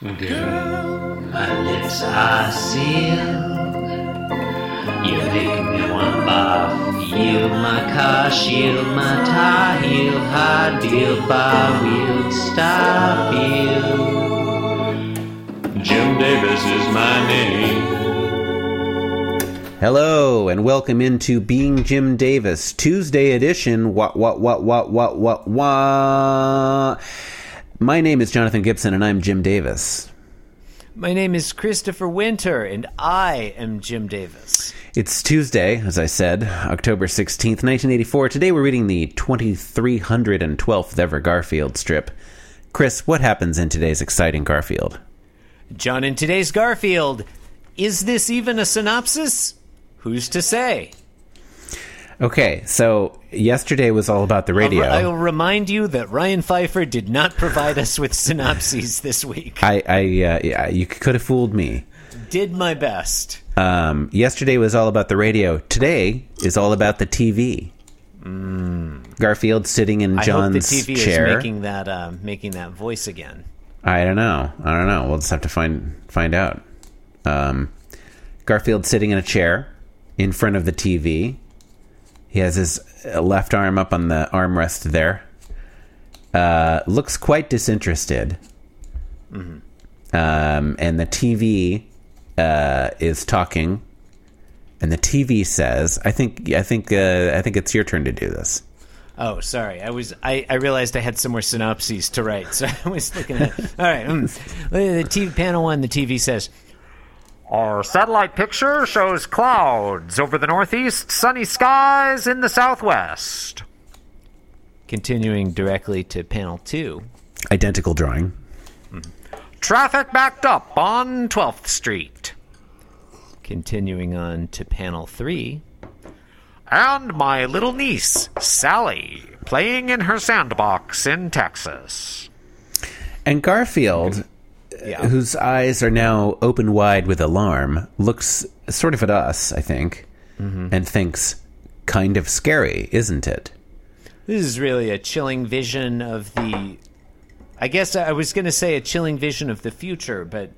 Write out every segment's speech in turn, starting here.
Girl, my lips are sealed. You make me wanna barf. Yield my car, shield my tie, heel, high deal, bar wheel, stop you. Jim Davis is my name. Hello and welcome into Being Jim Davis Tuesday edition. What what what what what what what? My name is Jonathan Gibson and I'm Jim Davis. My name is Christopher Winter, and I am Jim Davis. It's Tuesday, as I said, October 16th, 1984. Today we're reading the 2312th ever Garfield strip. Chris, what happens in today's exciting Garfield? John, in today's Garfield, is this even a synopsis? Who's to say? Okay, so yesterday was all about the radio. I'll, I'll remind you that Ryan Pfeiffer did not provide us with synopses this week. I, I, uh, yeah, you could have fooled me. Did my best. Um, yesterday was all about the radio. Today is all about the TV. Garfield sitting in I hope John's the TV chair. is making that uh, making that voice again. I don't know. I don't know. We'll just have to find find out. Um, Garfield sitting in a chair in front of the TV. He has his left arm up on the armrest there. Uh, looks quite disinterested. Um, and the TV uh, is talking, and the TV says, "I think, I think, uh, I think it's your turn to do this." Oh, sorry. I was. I, I realized I had some more synopses to write, so I was looking at. All right. mm. The TV panel one. The TV says, Our satellite picture shows clouds over the northeast, sunny skies in the southwest. continuing directly to panel two. Identical drawing. Traffic backed up on 12th Street. Continuing on to panel three. And my little niece, Sally, playing in her sandbox in Texas. And Garfield, Yeah. whose eyes are now open wide with alarm, looks sort of at us, I think, mm-hmm. and thinks, kind of scary, isn't it? This is really a chilling vision of the. I guess I was going to say a chilling vision of the future, but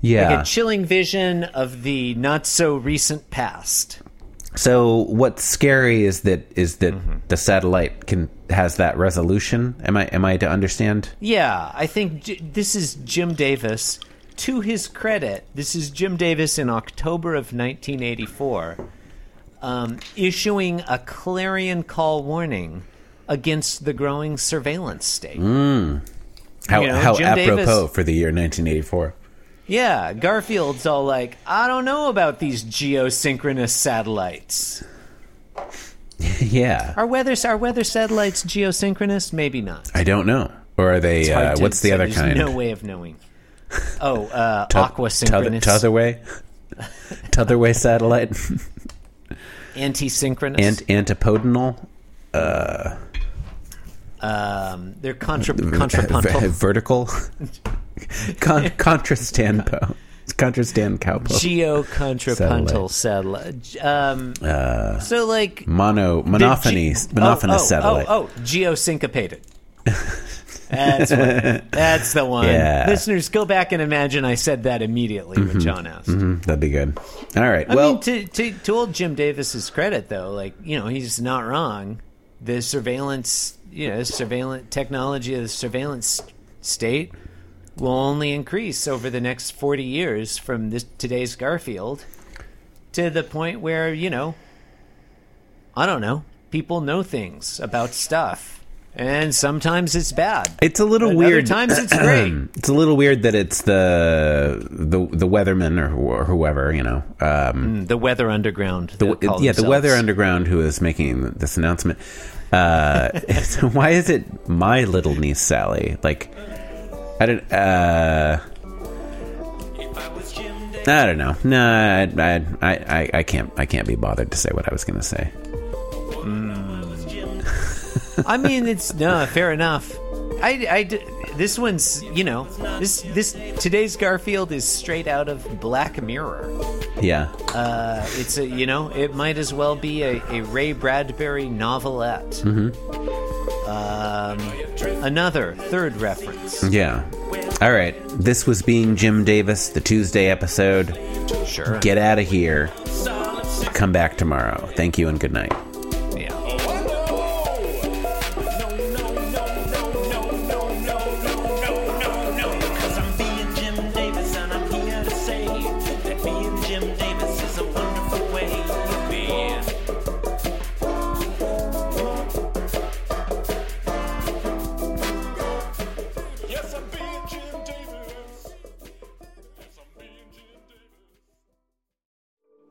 Yeah. like a chilling vision of the not so recent past. So what's scary is that is that the satellite can has that resolution. Am I am I to understand? Yeah, I think J- this is Jim Davis. To his credit, this is Jim Davis in October of 1984, um, issuing a clarion call warning against the growing surveillance state. How You know, how apropos Davis- for the year 1984. Yeah, Garfield's all like, I don't know about these geosynchronous satellites. yeah. Are weather are weather satellites geosynchronous? Maybe not. I don't know. Or are they uh, to what's the other There's kind? No way of knowing. Oh, uh, Tu- aqua synchronous, T'other way? T'other way satellite? anti-synchronous. Ant- antipodal? Uh, um, they're contra- contrapuntal. Vertical? Con- contrastampo. Contrastand cowpoke. Geo-contrapuntal satellite. Um, so, like Mono, monophony, ge- monophonous oh, oh, satellite. Oh, oh, geosyncopated. That's what, that's the one. Yeah. Listeners, go back and imagine I said that immediately when John asked. Mm, That'd be good. All right. I well, mean, to, to to old Jim Davis's credit, though, like you know, he's not wrong. The surveillance, you know, surveillance technology of the surveillance state will only increase over the next forty years from this today's Garfield to the point where you know, I don't know, people know things about stuff, and sometimes it's bad. it's a little At weird. Other times it's great. it's a little weird that it's the the the weatherman or, wh- or whoever you know. Um, the Weather Underground. the, yeah, the. Weather Underground who is making this announcement. Uh, so why is it my little niece Sally? Like, I don't. Uh, I don't know. No, I, I, I, I can't. I can't be bothered to say what I was going to say. I mean, it's no fair enough. I, I this one's you know this this today's Garfield is straight out of Black Mirror. Yeah. Uh, it's a you know it might as well be a, a Ray Bradbury novelette. Um, another third reference. Yeah. All right. This was being Jim Davis, the Tuesday episode. Sure. Get out of here. Come back tomorrow. Thank you and good night.